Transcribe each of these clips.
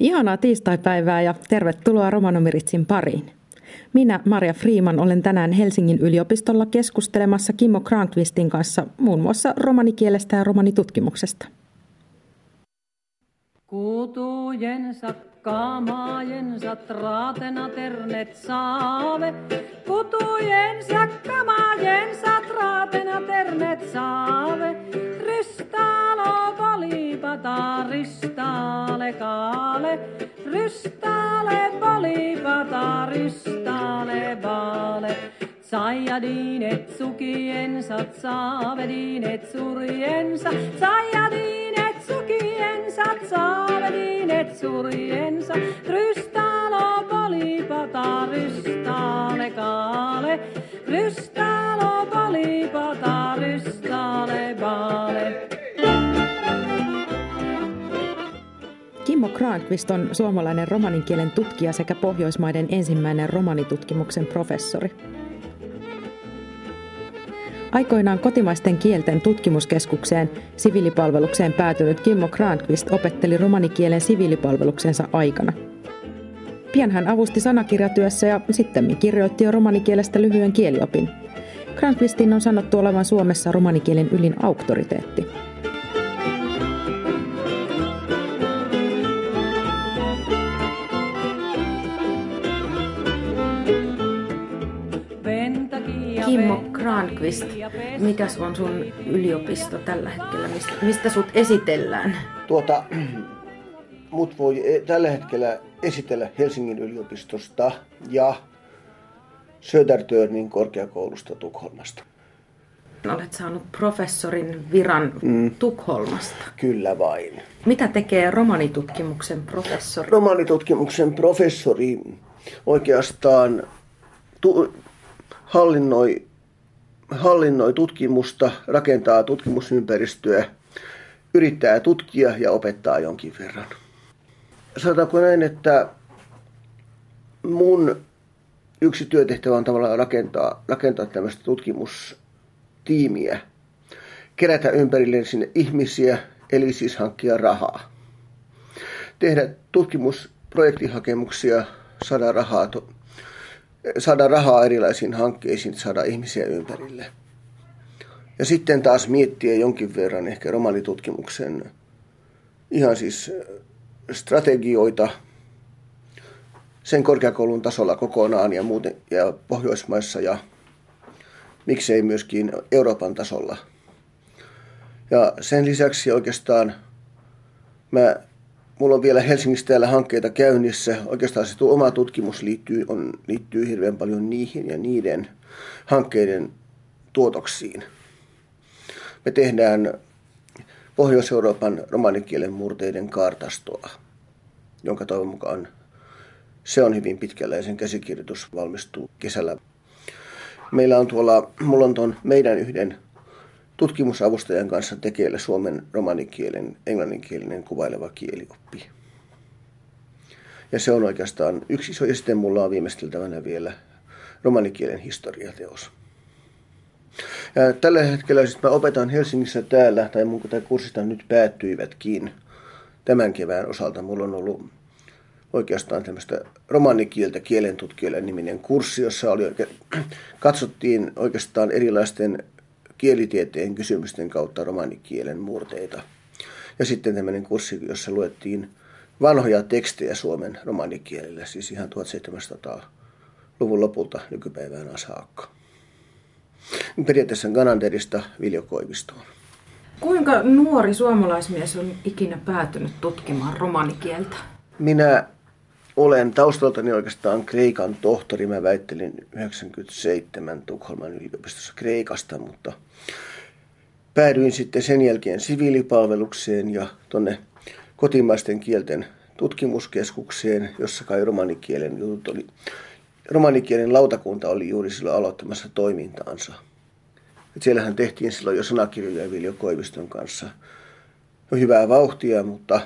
Ihanaa tiistaipäivää ja tervetuloa Romanomiritsin pariin. Minä, Maria Freeman, olen tänään Helsingin yliopistolla keskustelemassa Kimmo Krankvistin kanssa muun muassa romanikielestä ja romanitutkimuksesta. Kutujensa kamaajensa traatena ternet saave. Kutujensa kamaajensa traatena ternet saave. Rystalo polipata rystale kaale. Rystale polipata rystale baale. Saijadiinet sukiensa, saavediinet surjensa, saijadiinet sukiensa, saavediinet surjensa, rystalo polipata rystale kaale, rystalo Kimmo Krankvist on suomalainen romaninkielen tutkija sekä Pohjoismaiden ensimmäinen romanitutkimuksen professori. Aikoinaan kotimaisten kielten tutkimuskeskukseen siviilipalvelukseen päätynyt Kimmo Krankvist opetteli romanikielen siviilipalveluksensa aikana. Pian hän avusti sanakirjatyössä ja sitten kirjoitti jo romanikielestä lyhyen kieliopin. Krankvistin on sanottu olevan Suomessa romanikielen ylin auktoriteetti. Kimmo Granqvist, mikä on sun yliopisto tällä hetkellä? Mistä, mistä sut esitellään? Tuota, mut voi e- tällä hetkellä esitellä Helsingin yliopistosta ja Södertörnin korkeakoulusta Tukholmasta. Olet saanut professorin viran mm. Tukholmasta. Kyllä vain. Mitä tekee romanitutkimuksen professori? Romanitutkimuksen professori oikeastaan tu- hallinnoi, hallinnoi tutkimusta, rakentaa tutkimusympäristöä, yrittää tutkia ja opettaa jonkin verran. Sanotaanko näin, että mun yksi työtehtävä on tavallaan rakentaa, rakentaa tämmöistä tutkimustiimiä, kerätä ympärille sinne ihmisiä, eli siis hankkia rahaa. Tehdä tutkimusprojektihakemuksia, saada rahaa saada rahaa erilaisiin hankkeisiin, saada ihmisiä ympärille. Ja sitten taas miettiä jonkin verran ehkä romanitutkimuksen ihan siis strategioita sen korkeakoulun tasolla kokonaan ja muuten ja Pohjoismaissa ja miksei myöskin Euroopan tasolla. Ja sen lisäksi oikeastaan mä mulla on vielä Helsingissä täällä hankkeita käynnissä. Oikeastaan se tuo oma tutkimus liittyy, on, liittyy hirveän paljon niihin ja niiden hankkeiden tuotoksiin. Me tehdään Pohjois-Euroopan romanikielen murteiden kartastoa, jonka toivon mukaan se on hyvin pitkällä ja sen käsikirjoitus valmistuu kesällä. Meillä on tuolla, mulla on tuon meidän yhden tutkimusavustajan kanssa tekeillä suomen romanikielen, englanninkielinen kuvaileva kielioppi. Ja se on oikeastaan yksi iso, ja sitten mulla on viimeisteltävänä vielä romanikielen historiateos. Ja tällä hetkellä siis mä opetan Helsingissä täällä, tai mun tai kurssit nyt päättyivätkin tämän kevään osalta. Mulla on ollut oikeastaan tämmöistä romanikieltä kielentutkijoille niminen kurssi, jossa oli katsottiin oikeastaan erilaisten kielitieteen kysymysten kautta romanikielen murteita. Ja sitten tämmöinen kurssi, jossa luettiin vanhoja tekstejä suomen romanikielellä, siis ihan 1700-luvun lopulta nykypäivään saakka. Periaatteessa Gananderista Viljo Koivistoon. Kuinka nuori suomalaismies on ikinä päätynyt tutkimaan romanikieltä? Minä olen taustaltani oikeastaan Kreikan tohtori. Mä väittelin 97 Tukholman yliopistossa Kreikasta, mutta päädyin sitten sen jälkeen siviilipalvelukseen ja tonne kotimaisten kielten tutkimuskeskukseen, jossa kai romanikielen jutut oli. Romanikielen lautakunta oli juuri silloin aloittamassa toimintaansa. Et siellähän tehtiin silloin jo sanakirjoja Viljo Koiviston kanssa. No, hyvää vauhtia, mutta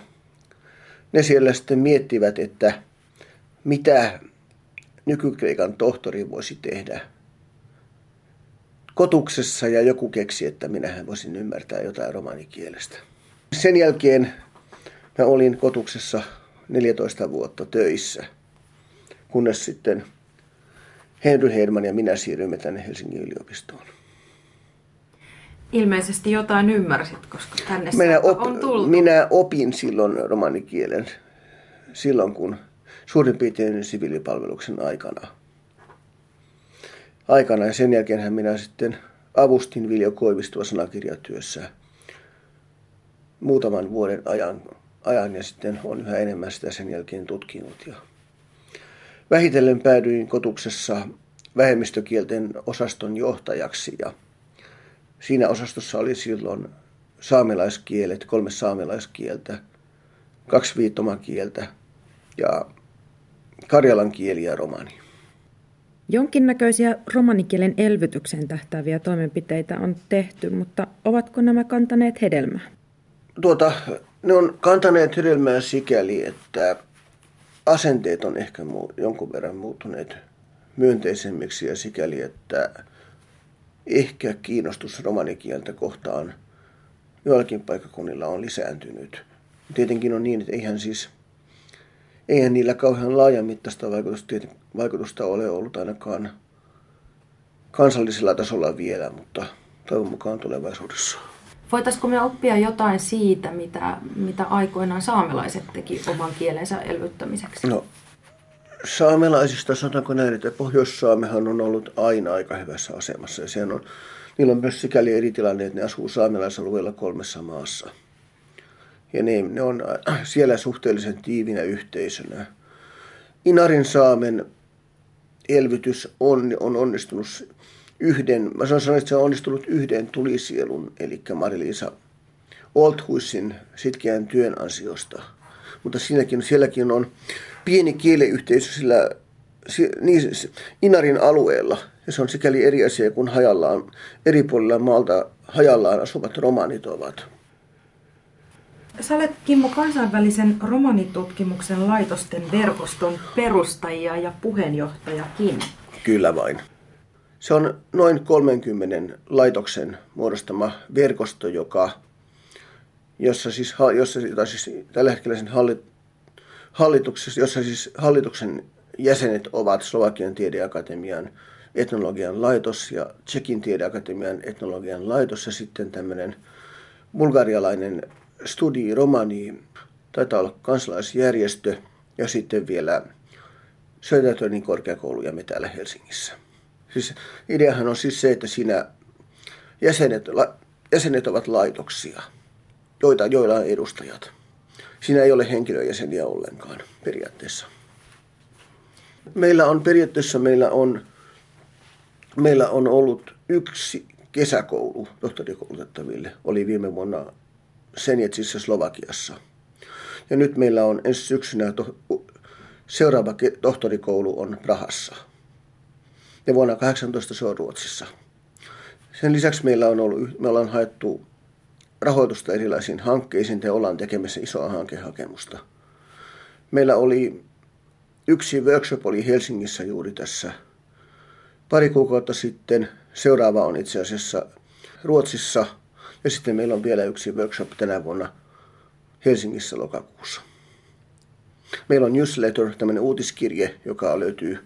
ne siellä sitten miettivät, että mitä nykykreikan tohtori voisi tehdä kotuksessa ja joku keksi, että minähän voisin ymmärtää jotain romanikielestä. Sen jälkeen mä olin kotuksessa 14 vuotta töissä, kunnes sitten Henry Herman ja minä siirryimme tänne Helsingin yliopistoon. Ilmeisesti jotain ymmärsit, koska tänne minä op, on tullut. Minä opin silloin romanikielen, silloin kun suurin piirtein siviilipalveluksen aikana. Aikana ja sen jälkeen minä sitten avustin Viljo Koivistoa sanakirjatyössä muutaman vuoden ajan, ajan ja sitten on yhä enemmän sitä sen jälkeen tutkinut. Ja vähitellen päädyin kotuksessa vähemmistökielten osaston johtajaksi ja siinä osastossa oli silloin saamelaiskielet, kolme saamelaiskieltä, kaksi viittomakieltä ja karjalan kieli ja romani. Jonkinnäköisiä romanikielen elvytykseen tähtääviä toimenpiteitä on tehty, mutta ovatko nämä kantaneet hedelmää? Tuota, ne on kantaneet hedelmää sikäli, että asenteet on ehkä jonkun verran muuttuneet myönteisemmiksi ja sikäli, että ehkä kiinnostus romanikieltä kohtaan joillakin paikkakunnilla on lisääntynyt. Tietenkin on niin, että eihän siis eihän niillä kauhean laajamittaista vaikutusta, vaikutusta ole ollut ainakaan kansallisella tasolla vielä, mutta toivon mukaan tulevaisuudessa. Voitaisiko me oppia jotain siitä, mitä, mitä aikoinaan saamelaiset teki oman kielensä elvyttämiseksi? No, saamelaisista sanotaanko näin, että Pohjois-Saamehan on ollut aina aika hyvässä asemassa. Ja on, niillä on myös sikäli eri tilanne, että ne asuu saamelaisalueella kolmessa maassa. Ja ne, ne on siellä suhteellisen tiivinä yhteisönä. Inarin saamen elvytys on, on onnistunut yhden, mä sanoin, että se on onnistunut yhden tulisielun, eli Mariliisa Olthuisin sitkeän työn ansiosta. Mutta siinäkin, sielläkin on pieni kieleyhteisö sillä niin, Inarin alueella. Ja se on sikäli eri asia kuin hajallaan, eri puolilla maalta hajallaan asuvat romanit ovat. Sä olet Kimmo kansainvälisen romanitutkimuksen laitosten verkoston perustajia ja puheenjohtajakin. Kyllä vain. Se on noin 30 laitoksen muodostama verkosto, joka, jossa siis, jossa, siis tällä hetkellä sen hallit, hallituksessa, jossa siis hallituksen jäsenet ovat Slovakian tiedeakatemian etnologian laitos ja Tsekin tiedeakatemian etnologian laitos ja sitten tämmöinen bulgarialainen Studi Romani, taitaa olla kansalaisjärjestö ja sitten vielä Södertönin korkeakoulu ja me täällä Helsingissä. Siis ideahan on siis se, että siinä jäsenet, jäsenet ovat laitoksia, joita, joilla on edustajat. Siinä ei ole henkilöjäseniä ollenkaan periaatteessa. Meillä on periaatteessa meillä on, meillä on ollut yksi kesäkoulu tohtorikoulutettaville. Oli viime vuonna Senjetsissä Slovakiassa. Ja nyt meillä on ensi syksynä to, seuraava tohtorikoulu on Prahassa. Ja vuonna 18 se on Ruotsissa. Sen lisäksi meillä on ollut, me ollaan haettu rahoitusta erilaisiin hankkeisiin ja ollaan tekemässä isoa hankehakemusta. Meillä oli yksi workshop oli Helsingissä juuri tässä pari kuukautta sitten. Seuraava on itse asiassa Ruotsissa – ja sitten meillä on vielä yksi workshop tänä vuonna Helsingissä lokakuussa. Meillä on newsletter, tämmöinen uutiskirje, joka löytyy,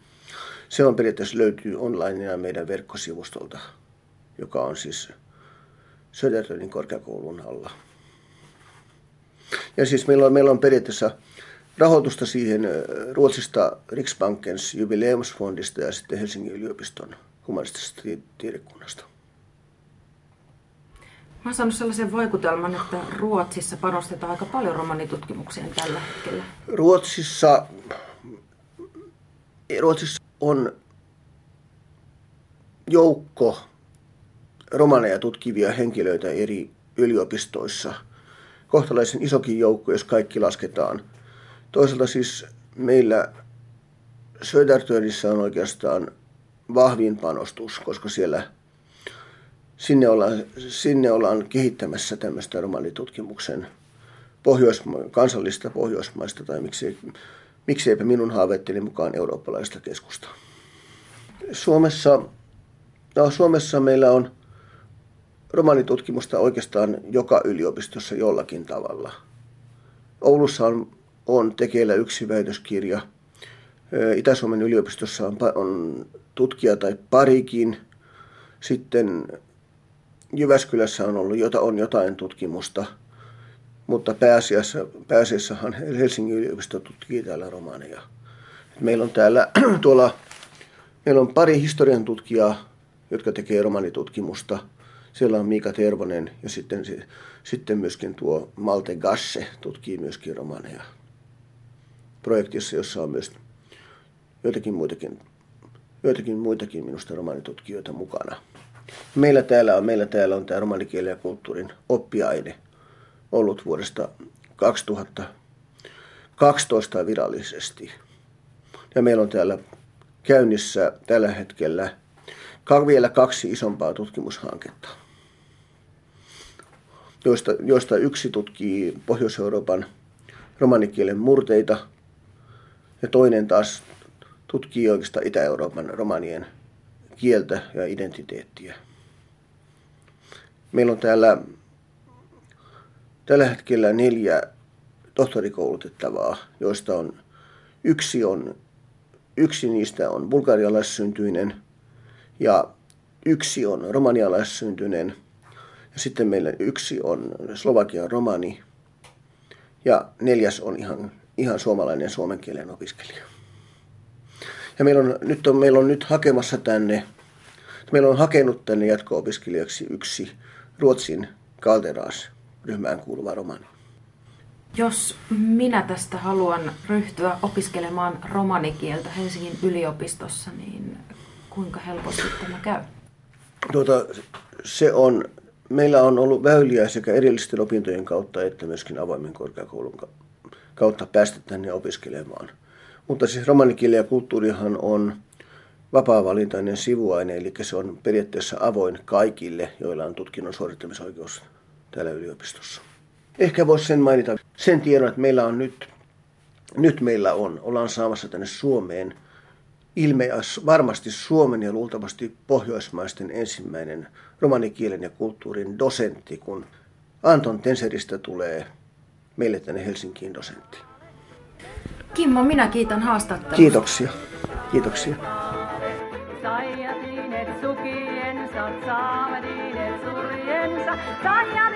se on periaatteessa löytyy online meidän verkkosivustolta, joka on siis Södertönin korkeakoulun alla. Ja siis meillä on, meillä on periaatteessa rahoitusta siihen Ruotsista Riksbankens jubileumsfondista ja sitten Helsingin yliopiston humanistisesta tiedekunnasta. Mä oon saanut sellaisen vaikutelman, että Ruotsissa panostetaan aika paljon romanitutkimukseen tällä hetkellä. Ruotsissa, Ruotsissa on joukko romaneja tutkivia henkilöitä eri yliopistoissa. Kohtalaisen isokin joukko, jos kaikki lasketaan. Toisaalta siis meillä Södertönissä on oikeastaan vahvin panostus, koska siellä – sinne ollaan, sinne ollaan kehittämässä tämmöistä romanitutkimuksen pohjoisma- kansallista pohjoismaista tai miksei, mikseipä minun haaveitteni mukaan eurooppalaista keskusta. Suomessa, no Suomessa meillä on romanitutkimusta oikeastaan joka yliopistossa jollakin tavalla. Oulussa on on tekeillä yksi väitöskirja. Itä-Suomen yliopistossa on, on tutkija tai parikin. Sitten Jyväskylässä on ollut jota, on jotain tutkimusta, mutta pääasiassa, pääasiassahan Helsingin yliopisto tutkii täällä romaneja. Meillä on täällä tuolla, meillä on pari historian tutkijaa, jotka tekee romanitutkimusta. Siellä on Miika Tervonen ja sitten, sitten myöskin tuo Malte Gasse tutkii myöskin romaneja projektissa, jossa on myös joitakin muitakin, joitakin muitakin minusta romanitutkijoita mukana. Meillä täällä on, meillä täällä on tämä romanikielen ja kulttuurin oppiaine ollut vuodesta 2012 virallisesti. Ja meillä on täällä käynnissä tällä hetkellä vielä kaksi isompaa tutkimushanketta, joista, joista yksi tutkii Pohjois-Euroopan romanikielen murteita ja toinen taas tutkii oikeastaan Itä-Euroopan romanien kieltä ja identiteettiä. Meillä on täällä tällä hetkellä neljä tohtorikoulutettavaa, joista on yksi, on, yksi niistä on bulgarialaissyntyinen ja yksi on romanialaissyntyinen ja sitten meillä yksi on slovakian romani ja neljäs on ihan, ihan suomalainen suomen kielen opiskelija. Ja meillä on, nyt on, meillä on nyt hakemassa tänne, meillä on hakenut tänne jatko-opiskelijaksi yksi Ruotsin Kalteras ryhmään kuuluva romani. Jos minä tästä haluan ryhtyä opiskelemaan romanikieltä Helsingin yliopistossa, niin kuinka helposti tämä käy? Tuota, se on, meillä on ollut väyliä sekä erillisten opintojen kautta että myöskin avoimen korkeakoulun kautta päästä tänne opiskelemaan. Mutta siis romanikieli ja kulttuurihan on vapaa-valintainen sivuaine, eli se on periaatteessa avoin kaikille, joilla on tutkinnon suorittamisoikeus täällä yliopistossa. Ehkä voisi sen mainita sen tiedon, että meillä on nyt, nyt meillä on, ollaan saamassa tänne Suomeen ilmeäs varmasti Suomen ja luultavasti pohjoismaisten ensimmäinen romanikielen ja kulttuurin dosentti, kun Anton Tenseristä tulee meille tänne Helsinkiin dosentti. Kimmo, minä kiitän haastattelusta. Kiitoksia. Kiitoksia. Saia sukiensa, saava surjensa, saia